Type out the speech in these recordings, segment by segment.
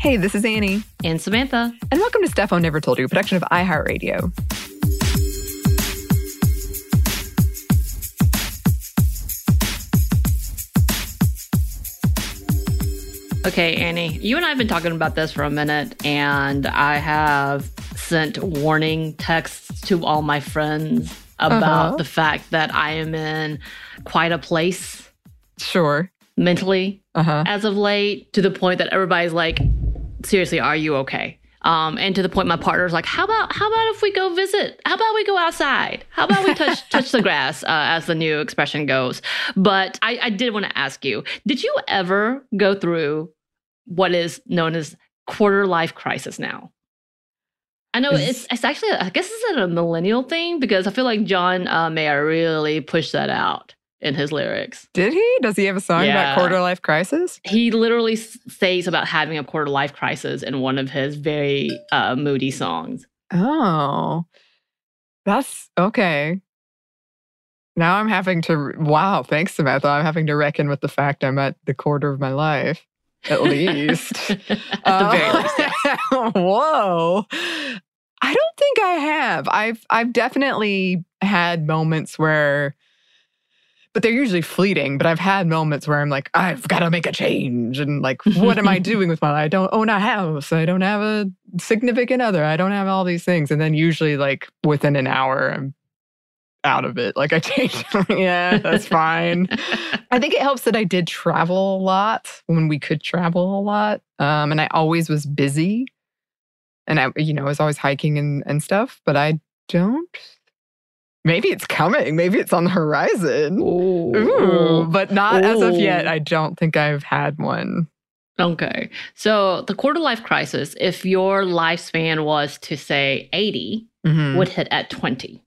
Hey, this is Annie, And Samantha. and welcome to Stuff Mom Never Told You, a production of iHeartRadio. Okay, Annie, you and I have been talking about this for a minute, and I have sent warning texts to all my friends about Uh-huh. the fact that I am in quite a place Sure. mentally Uh huh. as of late, to the point that everybody's like, seriously, are you okay? Um, and to the point my partner's like, how about how about if we go visit? How about we go outside? How about we touch touch the grass, uh, as the new expression goes? But I, I did want to ask you, did you ever go through what is known as quarter life crisis now? I know it's it's actually I guess it's a millennial thing because I feel like John uh, Mayer really pushed that out in his lyrics. Did he? Does he have a song Yeah. about quarter life crisis? He literally says about having a quarter life crisis in one of his very uh, moody songs. Oh, that's okay. Now I'm having to, wow, thanks, Samantha. I'm having to reckon with the fact I'm at the quarter of my life, at least. At the very least. Uh, Whoa. I don't think I have. I've I've definitely had moments where but they're usually fleeting, but I've had moments where I'm like, I've got to make a change. And like, what am I doing with my life? I don't own a house. I don't have a significant other. I don't have all these things. And then usually like within an hour, I'm out of it. Like I changed. yeah, that's fine. I think it helps that I did travel a lot when we could travel a lot. Um, and I always was busy. And I, you know, I was always hiking and, and stuff, but I don't. Maybe it's coming. Maybe it's on the horizon. Ooh, but not as of yet. I don't think I've had one. Okay. So the quarter life crisis, if your lifespan was to say 80, Mhm. would hit at 20.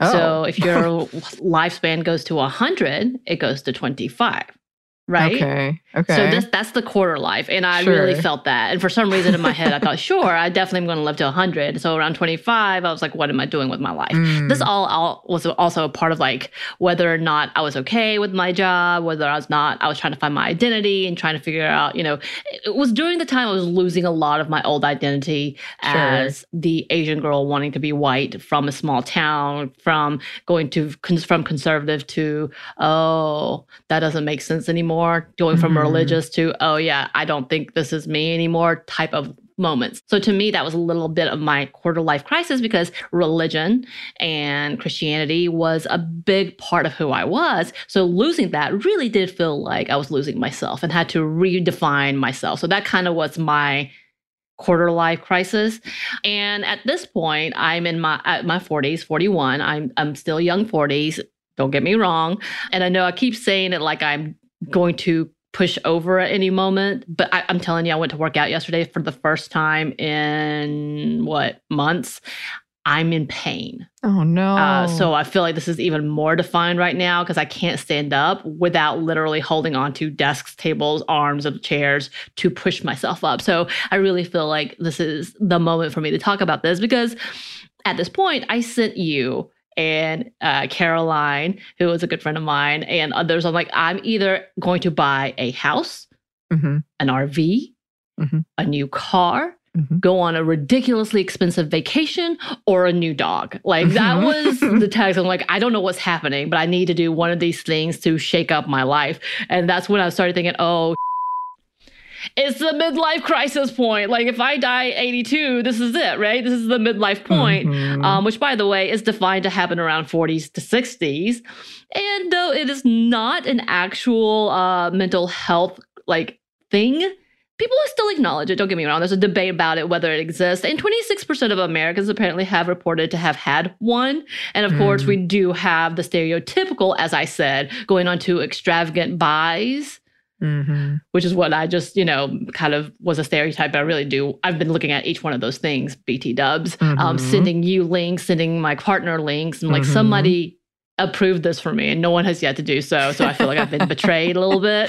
Oh. So if your lifespan goes to 100, it goes to 25. Right? Okay. Okay. So this, that's the quarter life. And I really felt that. And for some reason in my head, I thought, sure, I definitely am going to live to 100. So around 25, I was like, what am I doing with my life? Mm. This all, all was also a part of like whether or not I was okay with my job, whether I was not, I was trying to find my identity and trying to figure out, you know, it was during the time I was losing a lot of my old identity Sure. as the Asian girl wanting to be white from a small town, from going to from conservative to oh that doesn't make sense anymore, going from Mhm. religious to oh yeah I don't think this is me anymore type of moments. So to me that was a little bit of my quarter life crisis because religion and Christianity was a big part of who I was. So losing that really did feel like I was losing myself and had to redefine myself. So that kind of was my quarter life crisis. And at this point, I'm in my at my 40s, 41. I'm I'm still young 40s. Don't get me wrong. And I know I keep saying it like I'm going to push over at any moment. But I, am telling you, I went to work out yesterday for the first time in what months. I'm in pain. Oh no. Uh, so I feel like this is even more defined right now because I can't stand up without literally holding onto desks, tables, arms of chairs to push myself up. So I really feel like this is the moment for me to talk about this because at this point I sent you and uh, Caroline, who was a good friend of mine, and others. I'm like, I'm either going to buy a house, mm-hmm. an RV, mm-hmm. a new car, mm-hmm. go on a ridiculously expensive vacation, or a new dog. Like that Mm-hmm. was the text. I'm like, I don't know what's happening, but I need to do one of these things to shake up my life. And that's when I started thinking, oh, it's the midlife crisis point. Like if I die 82, this is it, right? This is the midlife point, Mhm. um, which by the way is defined to happen around 40s to 60s. And though it is not an actual uh, mental health like thing, people still acknowledge it. Don't get me wrong. There's a debate about it whether it exists, and 26% of Americans apparently have reported to have had one. And of course, Mm. we do have the stereotypical, as I said, going on to extravagant buys Mhm. which is what I just, you know, kind of was a stereotype. But I really do. I've been looking at each one of those things, BT dubs, um, Mhm. sending you links, sending my partner links, and like Mhm. somebody approved this for me and no one has yet to do so. So I feel like I've been betrayed a little bit.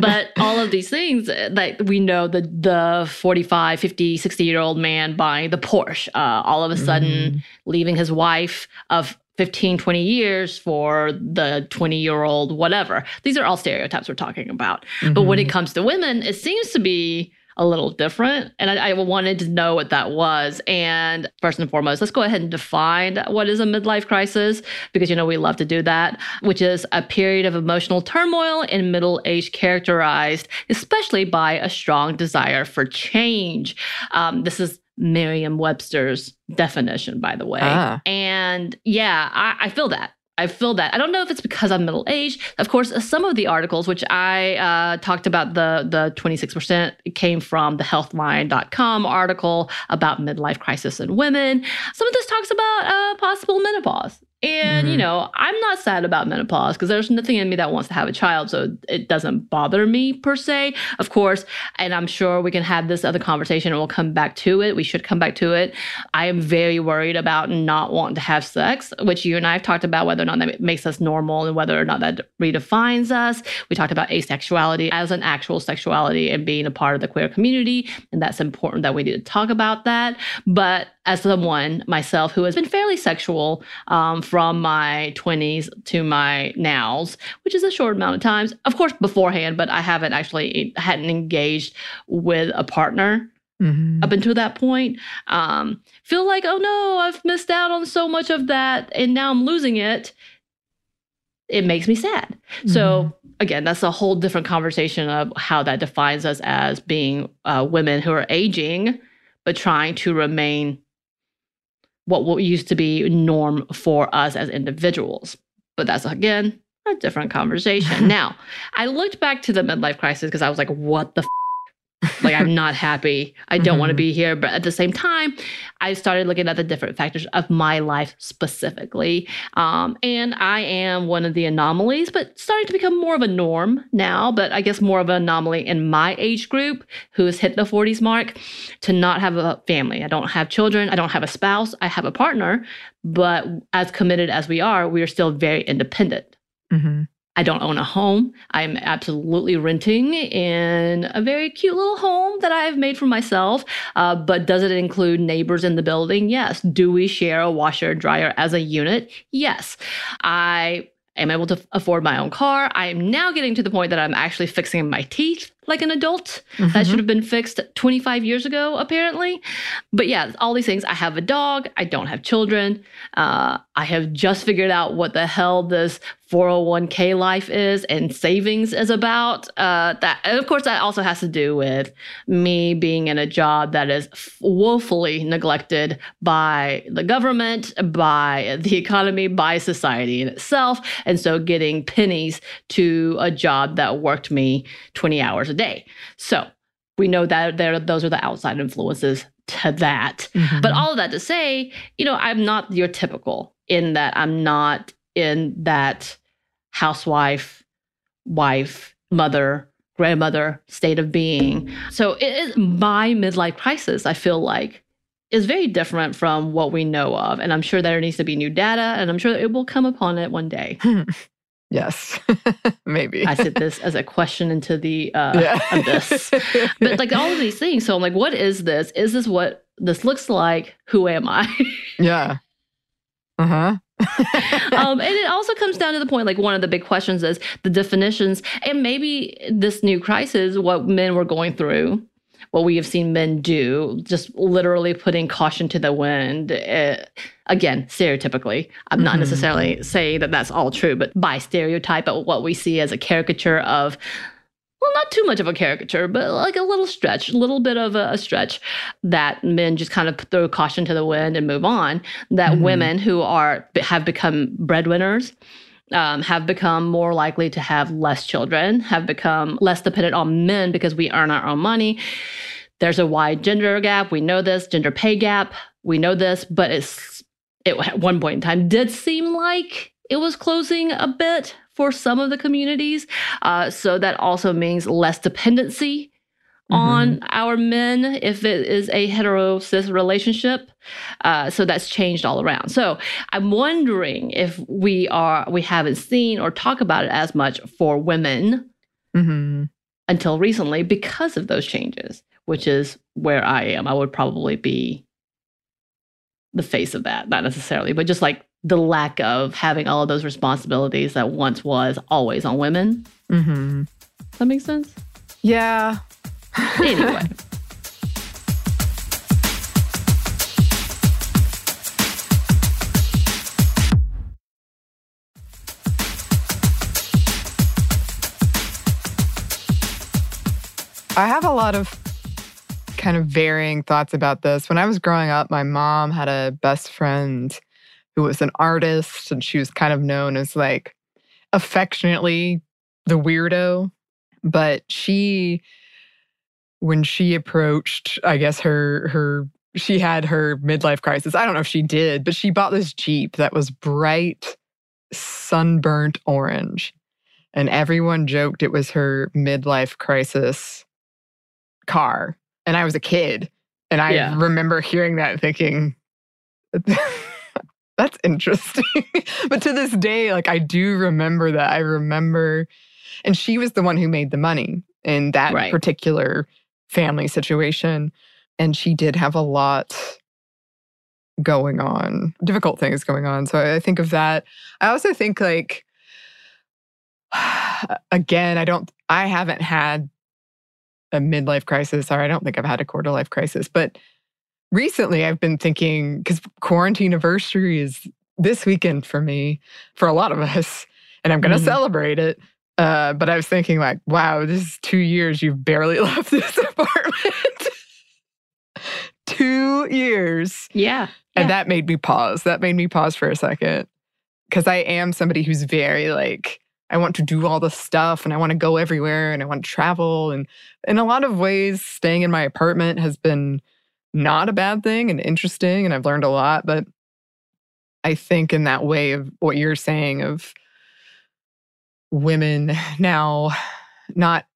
But all of these things that we know the the 45, 50, 60 year old man buying the Porsche, uh, all of a sudden Mhm. leaving his wife of 15, 20 years for the 20 year old, whatever. These are all stereotypes we're talking about. But when it Mhm. comes to women, it seems to be a little different. And I, I wanted to know what that was. And first and foremost, let's go ahead and define what is a midlife crisis, because you know we love to do that, which is a period of emotional turmoil in middle age characterized especially by a strong desire for change. Um, this is Merriam Webster's definition, by the way. Ah. And yeah, I, I feel that. I feel that. I don't know if it's because I'm middle aged. Of course, some of the articles, which I uh, talked about, the the 26% came from the healthline.com article about midlife crisis in women. Some of this talks about uh, possible menopause. And, you Mhm. know, I'm not sad about menopause because there's nothing in me that wants to have a child. So it doesn't bother me per se. Of course, and I'm sure we can have this other conversation and we'll come back to it. We should come back to it. I am very worried about not wanting to have sex, which you and I have talked about whether or not that makes us normal and whether or not that redefines us. We talked about asexuality as an actual sexuality and being a part of the queer community. And that's important that we need to talk about that. But as someone myself who has been fairly sexual um, from my 20s to my nows, which is a short amount of times, of course, beforehand, but I haven't actually hadn't engaged with a partner Mhm. up until that point. Um, feel like oh no i've missed out on so much of that and now i'm losing it. It makes me sad. So again that's a whole different conversation of how that defines us as being uh, women who are aging but trying to remain what what used to be norm for us as individuals. But that's again a different conversation. Now i looked back to the midlife crisis because i was like what the like I'm not happy. I don't want to be here. But at the same time, I started looking at the different factors of my life specifically. Um, and I am one of the anomalies, but starting to become more of a norm now, but I guess more of an anomaly in my age group who has hit the 40s mark to not have a family. I don't have children. I don't have a spouse. I have a partner. But as committed as we are, we are still very independent. Mhm. I don't own a home. I'm absolutely renting in a very cute little home that I've made for myself. Uh, but does it include neighbors in the building? Yes. Do we share a washer and dryer as a unit? Yes. I am able to afford my own car. I am now getting to the point that I'm actually fixing my teeth like an adult. That Mhm. should have been fixed 25 years ago, apparently. But yeah, all these things. I have a dog. I don't have children. Uh, I have just figured out what the hell this 401k life is and savings is about. Uh, that, and of course, that also has to do with me being in a job that is woefully neglected by the government, by the economy, by society in itself. And so getting pennies to a job that worked me 20 hours a day. So we know that there, those are the outside influences to that. Mhm. But all of that to say, you know, I'm not your typical in that I'm not in that housewife, wife, mother, grandmother state of being. So it is my midlife crisis, I feel like, is very different from what we know of. And I'm sure there needs to be new data, and I'm sure it will come upon it one day. yes, maybe. I said this as a question into the uh, yeah. abyss. But like all of these things. So I'm like, what is this? Is this what this looks like? Who am I? yeah. Uh huh. um, and it also comes down to the point like one of the big questions is the definitions and maybe this new crisis what men were going through what we have seen men do just literally putting caution to the wind uh, again stereotypically i'm not Mhm. necessarily saying that that's all true but by stereotype of what we see as a caricature of well not too much of a caricature but like a little stretch a little bit of a, a stretch that men just kind of throw caution to the wind and move on that Mhm. women who are have become breadwinners um, have become more likely to have less children, have become less dependent on men because we earn our own money. There's a wide gender gap. We know this gender pay gap. We know this, but it's it at one point in time did seem like it was closing a bit for some of the communities. Uh, so that also means less dependency on our men if it is a hetero cis relationship. Uh, so that's changed all around. So I'm wondering if we are we haven't seen or talk about it as much for women hmm until recently because of those changes, which is where I am. I would probably be the face of that, not necessarily, but just like the lack of having all of those responsibilities that once was always on women. hmm Does that make sense? Yeah. Anyway. I have a lot of kind of varying thoughts about this. When I was growing up, my mom had a best friend who was an artist, and she was kind of known as like affectionately the weirdo. But she, when she approached, I guess her, her, she had her midlife crisis. I don't know if she did, but she bought this Jeep that was bright, sunburnt orange. And everyone joked it was her midlife crisis car. And I was a kid. And I Yeah. remember hearing that and thinking, that's interesting. but to this day, like I do remember that. I remember, and she was the one who made the money in that Right. particular family situation. And she did have a lot going on, difficult things going on. So I think of that. I also think like, again, I don't, I haven't had a midlife crisis, or I don't think I've had a quarter life crisis, but recently I've been thinking because quarantine anniversary is this weekend for me, for a lot of us, and I'm going to Mhm. celebrate it. Uh, but I was thinking, like, wow, this is two years you've barely left this apartment. two years. Yeah. And Yeah. that made me pause. That made me pause for a second. Because I am somebody who's very like, I want to do all the stuff and I want to go everywhere and I want to travel. And in a lot of ways, staying in my apartment has been not a bad thing and interesting. And I've learned a lot. But I think in that way of what you're saying of women now not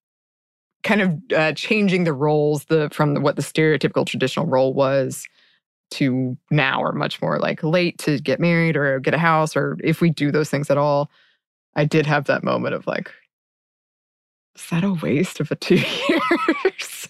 kind of uh, changing the roles the from the, what the stereotypical traditional role was to now are much more like late to get married or get a house or if we do those things at all i did have that moment of like is that a waste of a two years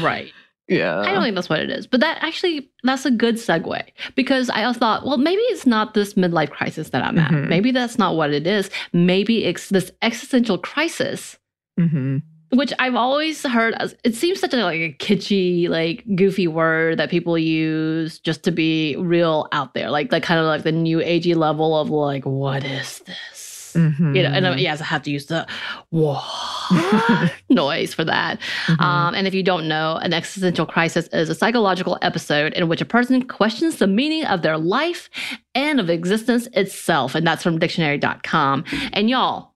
Right. Yeah I don't think that's what it is. But that actually, that's a good segue because I thought, well, maybe it's not this midlife crisis that I'm at. Mhm. Maybe that's not what it is. Maybe it's this existential crisis, hmm which I've always heard as it seems such a like a kitschy, like goofy word that people use just to be real out there, like like kind of like the new agey level of like, what is this? Hmm You know, and uh, yes, I have to use the noise for that. Mm-hmm. Um, and if you don't know, an existential crisis is a psychological episode in which a person questions the meaning of their life and of existence itself. And that's from dictionary.com. And y'all,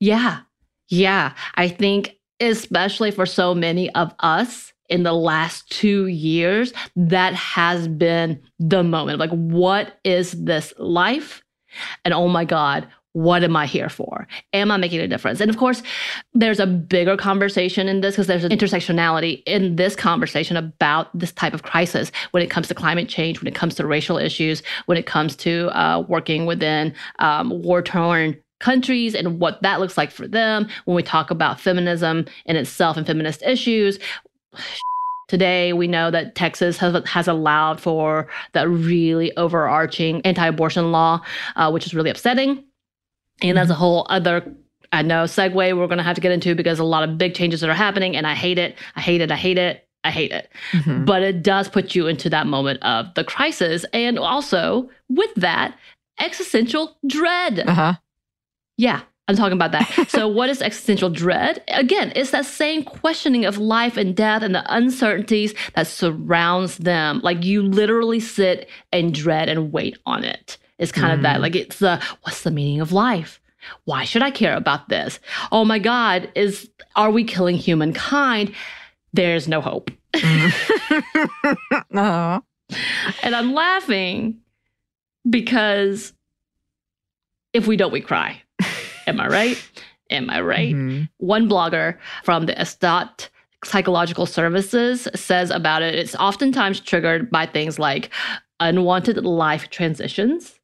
yeah, yeah, I think especially for so many of us in the last two years, that has been the moment. Like, what is this life? And oh my God, what am I here for? Am I making a difference? And of course, there's a bigger conversation in this because there's an intersectionality in this conversation about this type of crisis when it comes to climate change, when it comes to racial issues, when it comes to uh, working within um, war torn countries and what that looks like for them, when we talk about feminism in itself and feminist issues. Today, we know that Texas has, has allowed for that really overarching anti abortion law, uh, which is really upsetting. And that's a whole other I know segue we're going to have to get into because a lot of big changes that are happening, and I hate it. I hate it. I hate it. I hate it. Mhm. But it does put you into that moment of the crisis, and also with that existential dread. Uh-huh. Yeah, I'm talking about that. so, what is existential dread? Again, it's that same questioning of life and death and the uncertainties that surrounds them. Like you literally sit and dread and wait on it. It's kind of that. Mm. Like it's the what's the meaning of life? Why should I care about this? Oh my God, is are we killing humankind? There's no hope. uh-huh. And I'm laughing because if we don't, we cry. Am I right? Am I right? Mhm. One blogger from the Estat Psychological Services says about it it's oftentimes triggered by things like unwanted life transitions,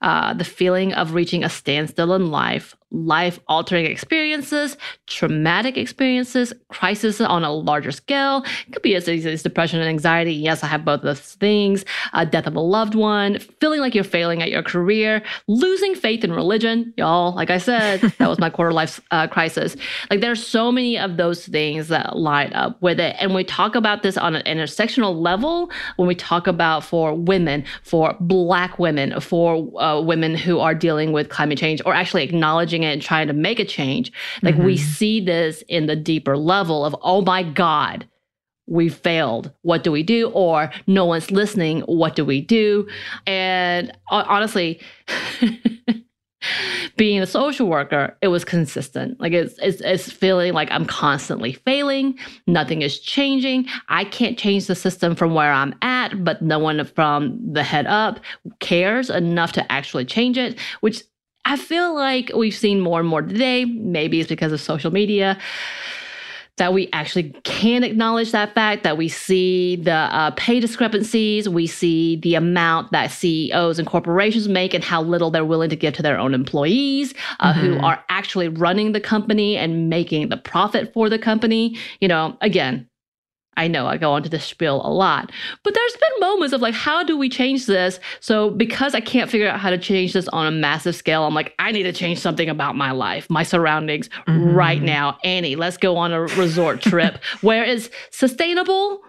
uh, the feeling of reaching a standstill in life, life altering experiences, traumatic experiences, crisis on a larger scale. It could be as easy as depression and anxiety. Yes, I have both of those things. Uh, death of a loved one, feeling like you're failing at your career, losing faith in religion. Y'all, like I said, that was my quarter life uh, crisis. Like there's so many of those things that line up with it. And we talk about this on an intersectional level when we talk about for women, for black women, for uh, women who are dealing with climate change or actually acknowledging it and trying to make a change. Like we Mhm. see this in the deeper level of, oh my God, we failed. What do we do? Or no one's listening. What do we do? And honestly, being a social worker, it was consistent. Like it's, it's it's feeling like I'm constantly failing. Nothing is changing. I can't change the system from where I'm at, but no one from the head up cares enough to actually change it, which I feel like we've seen more and more today. Maybe it's because of social media that we actually can acknowledge that fact that we see the uh, pay discrepancies we see the amount that ceos and corporations make and how little they're willing to give to their own employees uh, who Mhm. are actually running the company and making the profit for the company you know again I know I go onto this spiel a lot, but there's been moments of like, how do we change this? So, because I can't figure out how to change this on a massive scale, I'm like, I need to change something about my life, my surroundings Mhm. right now. Annie, let's go on a resort trip where it's sustainable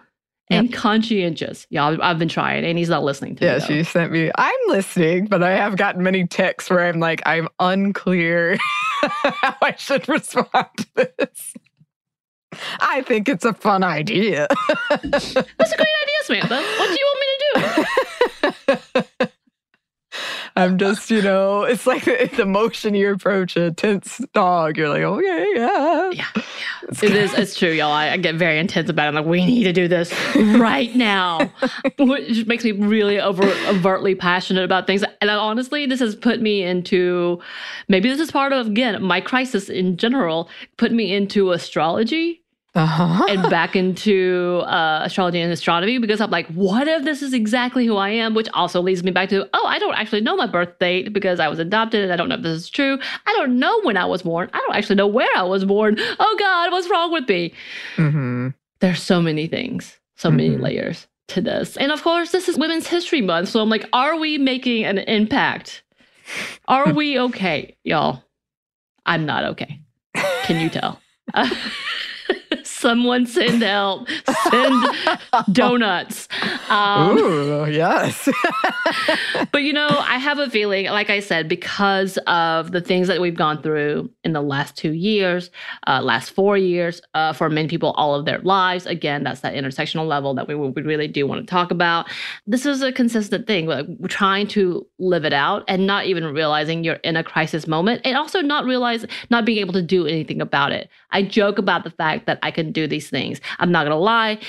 and conscientious. Yeah, I've, I've been trying. Annie's not listening to Yeah, me. though. she sent me. I'm listening, but I have gotten many texts where I'm like, I'm unclear how I should respond to this. I think it's a fun idea. That's a great idea, Samantha. What do you want me to do? I'm just, you know, it's like the, the motion you approach a tense dog. You're like, okay, yeah. Yeah, It is. It's true, y'all. I, I get very intense about it. I'm like, we need to do this right now, which makes me really over overtly passionate about things. And I, honestly, this has put me into maybe this is part of again my crisis in general. Put me into astrology Uh-huh. and back into uh, astrology and astronomy because I'm like, what if this is exactly who I am? Which also leads me back to, oh, I don't actually know my birth date because I was adopted and I don't know if this is true. I don't know when I was born. I don't actually know where I was born. Oh God, what's wrong with me? hmm There's so many things, so many Mhm. layers to this. And of course, this is Women's History Month. So I'm like, are we making an impact? Are we okay, y'all? I'm not okay. Can you tell? someone send help. Send donuts. Um, Ooh, yes. but you know, I have a feeling, like I said, because of the things that we've gone through in the last two years, uh, last four years, uh, for many people, all of their lives. Again, that's that intersectional level that we, we really do want to talk about. This is a consistent thing. Like trying to live it out and not even realizing you're in a crisis moment, and also not realize not being able to do anything about it. I joke about the fact that I can do these things. I'm not gonna lie.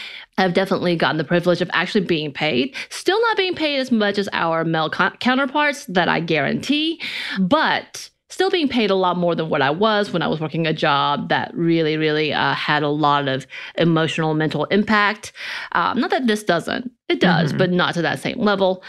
I've definitely gotten the privilege of actually being paid, still not being paid as much as our male co- counterparts, that I guarantee, but still being paid a lot more than what I was when I was working a job that really, really uh, had a lot of emotional, mental impact. Um, not that this doesn't, it does, Mhm. but not to that same level.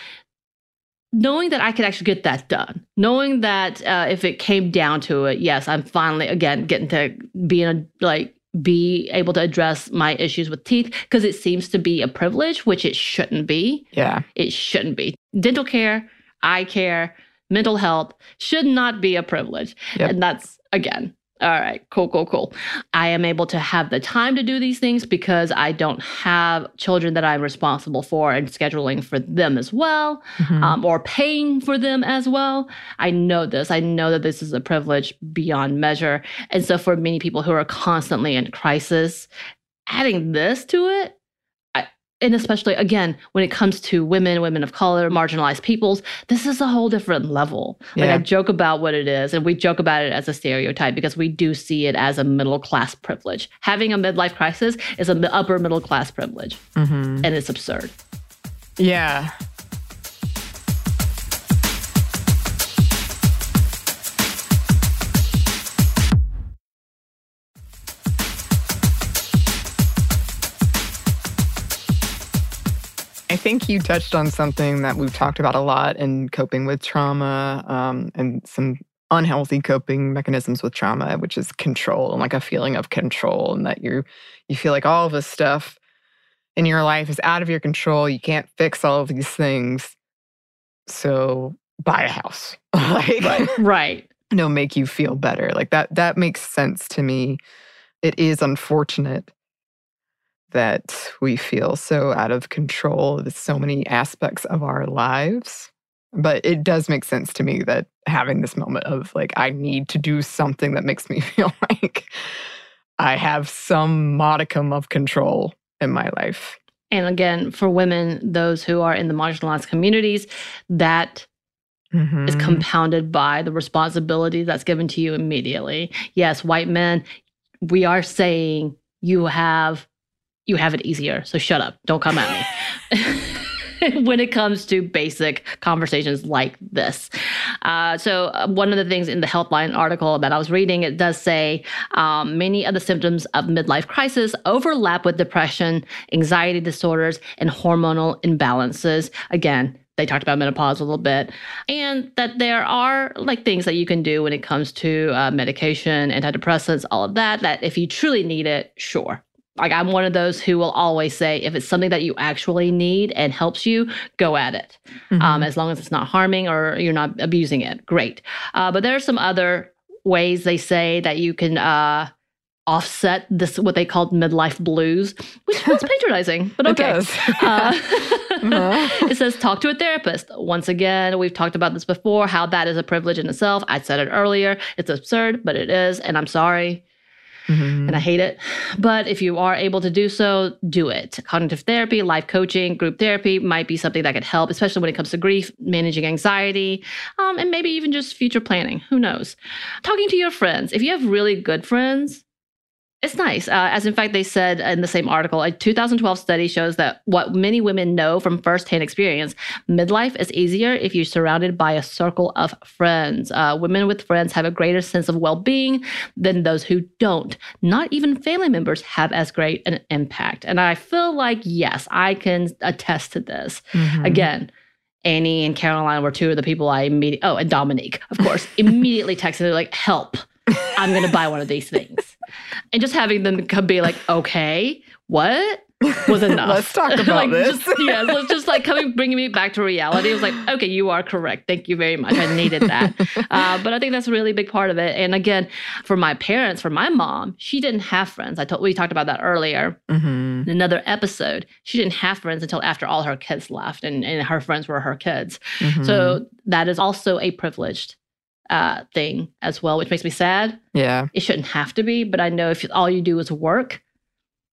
Knowing that I could actually get that done, knowing that uh, if it came down to it, yes, I'm finally again getting to being a like be able to address my issues with teeth because it seems to be a privilege, which it shouldn't be. Yeah. It shouldn't be. Dental care, eye care, mental health should not be a privilege. Yep. And that's, again, all right, cool, cool, cool. I am able to have the time to do these things because I don't have children that I'm responsible for and scheduling for them as well, Mhm. um, or paying for them as well. I know this. I know that this is a privilege beyond measure. And so, for many people who are constantly in crisis, adding this to it, and especially again, when it comes to women, women of color, marginalized peoples, this is a whole different level. Like Yeah. I joke about what it is, and we joke about it as a stereotype because we do see it as a middle class privilege. Having a midlife crisis is an upper middle class privilege, Mhm. and it's absurd. Yeah. You touched on something that we've talked about a lot in coping with trauma um, and some unhealthy coping mechanisms with trauma, which is control and like a feeling of control, and that you you feel like all of this stuff in your life is out of your control. You can't fix all of these things. So buy a house. like Right. no make you feel better. Like that that makes sense to me. It is unfortunate that we feel so out of control with so many aspects of our lives. But it does make sense to me that having this moment of like, I need to do something that makes me feel like I have some modicum of control in my life. And again, for women, those who are in the marginalized communities, that is Mhm. compounded by the responsibility that's given to you immediately. Yes, white men, we are saying you have you have it easier. So shut up. Don't come at me. when it comes to basic conversations like this. Uh, so, uh, one of the things in the Healthline article that I was reading, it does say um, many of the symptoms of midlife crisis overlap with depression, anxiety disorders, and hormonal imbalances. Again, they talked about menopause a little bit, and that there are like things that you can do when it comes to uh, medication, antidepressants, all of that. That if you truly need it, sure. Like I'm one of those who will always say, if it's something that you actually need and helps you, go at it. Mhm. Um, as long as it's not harming or you're not abusing it, great. Uh, but there are some other ways they say that you can uh, offset this what they called midlife blues, which sounds patronizing, but It okay. does. Uh, Uh-huh. it says talk to a therapist. Once again, we've talked about this before, how that is a privilege in itself. I said it earlier. It's absurd, but it is, and I'm sorry Mhm. and I hate it. But if you are able to do so, do it. Cognitive therapy, life coaching, group therapy might be something that could help, especially when it comes to grief, managing anxiety, um, and maybe even just future planning. Who knows? Talking to your friends. If you have really good friends, it's nice. Uh, as in fact, they said in the same article, a 2012 study shows that what many women know from firsthand experience midlife is easier if you're surrounded by a circle of friends. Uh, women with friends have a greater sense of well being than those who don't. Not even family members have as great an impact. And I feel like, yes, I can attest to this. Mhm. Again, Annie and Caroline were two of the people I immediately, oh, and Dominique, of course, immediately texted, like, help, I'm going to buy one of these things. And just having them come be like, okay, what? Was enough. Let's talk about like, this. Just, it's just like coming, bringing me back to reality. It was like, okay, you are correct. Thank you very much. I needed that. Uh, but I think that's a really big part of it. And again, for my parents, for my mom, she didn't have friends. I told we talked about that earlier Mhm. in another episode. She didn't have friends until after all her kids left, and, and her friends were her kids. Mhm. So that is also a privileged uh, thing as well, which makes me sad. yeah. It shouldn't have to be, but I know if all you do is work,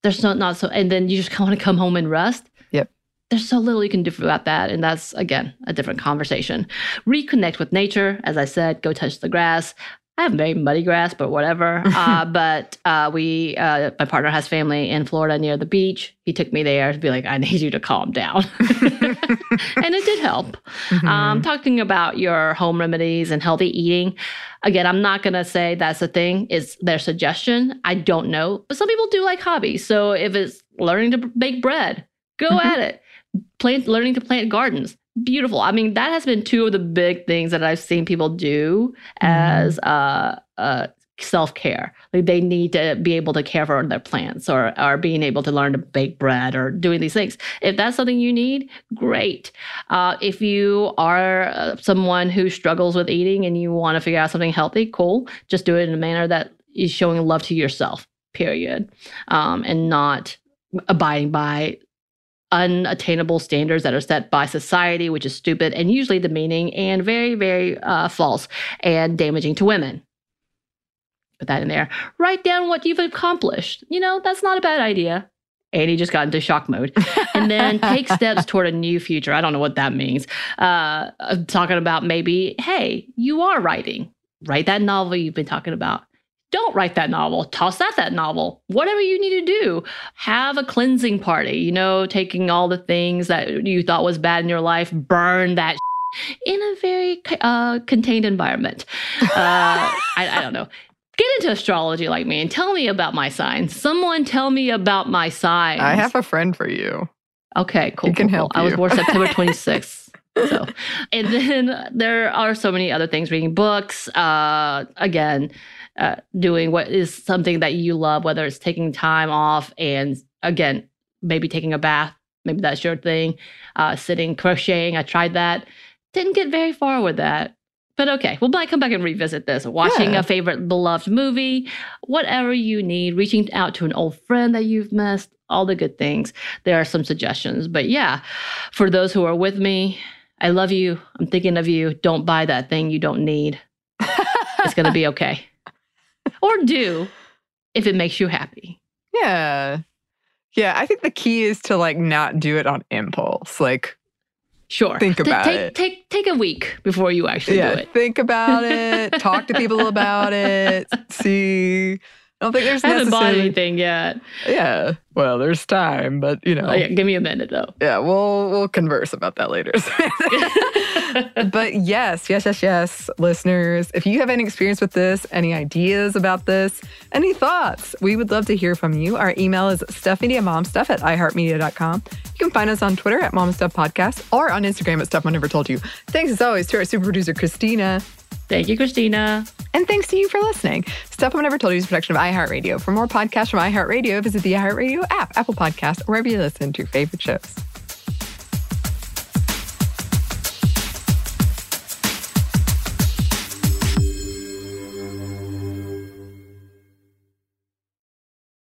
there's not not so, and then you just kind of want to come home and rest. Yep. There's so little you can do about that, and that's again a different conversation. Reconnect with nature, as I said. Go touch the grass. I have very muddy grass, but whatever. uh, but uh, we, uh, my partner has family in Florida near the beach. He took me there to be like, I need you to calm down. and it did help. Mhm. Um, talking about your home remedies and healthy eating. Again, I'm not going to say that's the thing. It's their suggestion. I don't know. But some people do like hobbies. So if it's learning to bake bread, go Mhm. at it. Plant, learning to plant gardens. Beautiful. I mean, that has been two of the big things that I've seen people do as uh, uh, self care. Like they need to be able to care for their plants or, or being able to learn to bake bread or doing these things. If that's something you need, great. Uh, if you are uh, someone who struggles with eating and you want to figure out something healthy, cool. Just do it in a manner that is showing love to yourself, period, um, and not abiding by unattainable standards that are set by society, which is stupid and usually demeaning and very, very uh, false and damaging to women. Put that in there. Write down what you've accomplished. You know, that's not a bad idea. Andy just got into shock mode. And then take steps toward a new future. I don't know what that means. Uh, I'm talking about maybe, hey, you are writing. Write that novel you've been talking about. Don't write that novel. Toss out that novel. Whatever you need to do. Have a cleansing party. You know, taking all the things that you thought was bad in your life, burn that in a very uh, contained environment. Uh, I, I don't know. Get into astrology like me and tell me about my signs. Someone tell me about my signs. I have a friend for you. Okay, cool. He can cool, help cool. I was born September 26th. So, and then there are so many other things reading books, uh, again, uh, doing what is something that you love, whether it's taking time off and again, maybe taking a bath, maybe that's your thing, uh, sitting, crocheting. I tried that, didn't get very far with that. But okay, we might come back and revisit this. Watching Yeah. a favorite beloved movie, whatever you need, reaching out to an old friend that you've missed, all the good things. There are some suggestions. But yeah, for those who are with me, I love you. I'm thinking of you. Don't buy that thing you don't need. It's going to be okay. Or do if it makes you happy. Yeah. Yeah. I think the key is to like not do it on impulse. Like, Sure. Think about take, it. Take take a week before you actually yeah, do it. think about it, talk to people about it, see. I don't think there's I haven't bought anything yet. Yeah. Well, there's time, but you know. Oh, yeah, give me a minute though. Yeah, we'll we'll converse about that later. but yes, yes, yes, yes, listeners, if you have any experience with this, any ideas about this, any thoughts, we would love to hear from you. Our email is stuffmediamomstuff at iheartmedia.com. You can find us on Twitter at Mom Stuff Podcast or on Instagram at Stuff I Never Told You. Thanks as always to our super producer, Christina. Thank you, Christina. And thanks to you for listening. Stuff I've Never Told You is a production of iHeartRadio. For more podcasts from iHeartRadio, visit the iHeartRadio app, Apple Podcast, or wherever you listen to your favorite shows.